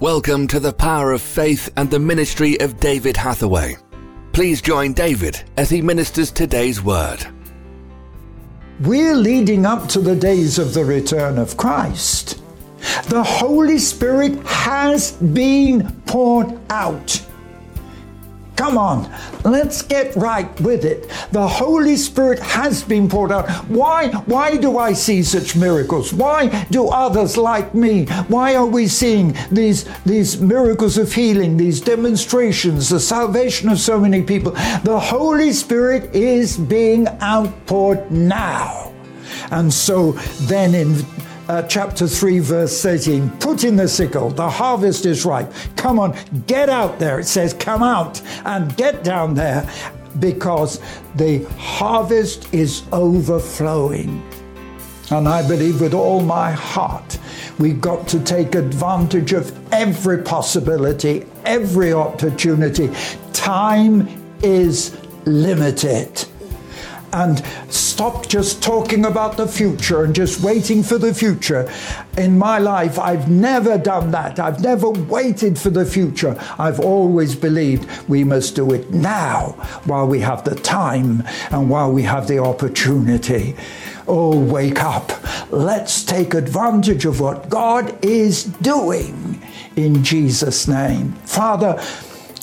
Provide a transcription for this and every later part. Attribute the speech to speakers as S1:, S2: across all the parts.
S1: Welcome to the power of faith and the ministry of David Hathaway. Please join David as he ministers today's word.
S2: We're leading up to the days of the return of Christ. The Holy Spirit has been poured out. Come on, let's get right with it. The Holy Spirit has been poured out. Why, why do I see such miracles? Why do others like me? Why are we seeing these, these miracles of healing, these demonstrations, the salvation of so many people? The Holy Spirit is being outpoured now. And so then in uh, chapter 3, verse 13. Put in the sickle, the harvest is ripe. Come on, get out there. It says, come out and get down there because the harvest is overflowing. And I believe with all my heart, we've got to take advantage of every possibility, every opportunity. Time is limited and stop just talking about the future and just waiting for the future. In my life, I've never done that. I've never waited for the future. I've always believed we must do it now while we have the time and while we have the opportunity. Oh, wake up. Let's take advantage of what God is doing in Jesus' name. Father,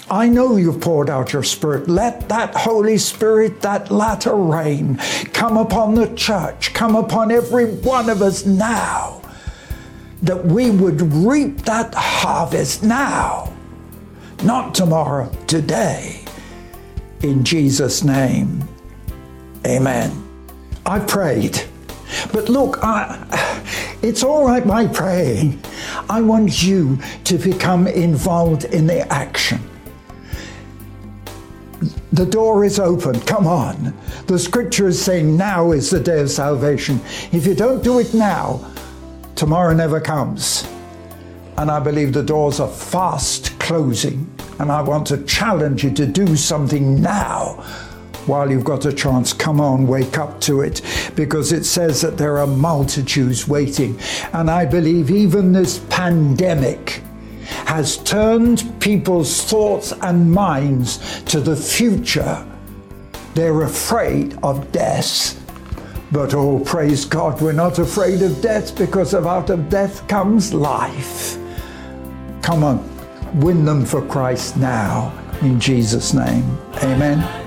S2: I know you've poured out your Spirit. Let that Holy Spirit, that latter rain, come upon the church, come upon every one of us now, that we would reap that harvest now, not tomorrow, today. In Jesus' name, amen. I prayed. But look, I, it's all right my praying. I want you to become involved in the action. The door is open. Come on. The scripture is saying now is the day of salvation. If you don't do it now, tomorrow never comes. And I believe the doors are fast closing. And I want to challenge you to do something now while you've got a chance. Come on, wake up to it. Because it says that there are multitudes waiting. And I believe even this pandemic has turned people's thoughts and minds to the future. They're afraid of death. But oh, praise God, we're not afraid of death because out of death comes life. Come on, win them for Christ now in Jesus' name. Amen.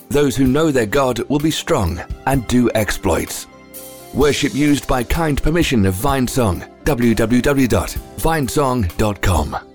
S1: those who know their God will be strong and do exploits. Worship used by kind permission of Vinesong, www.vinesong.com.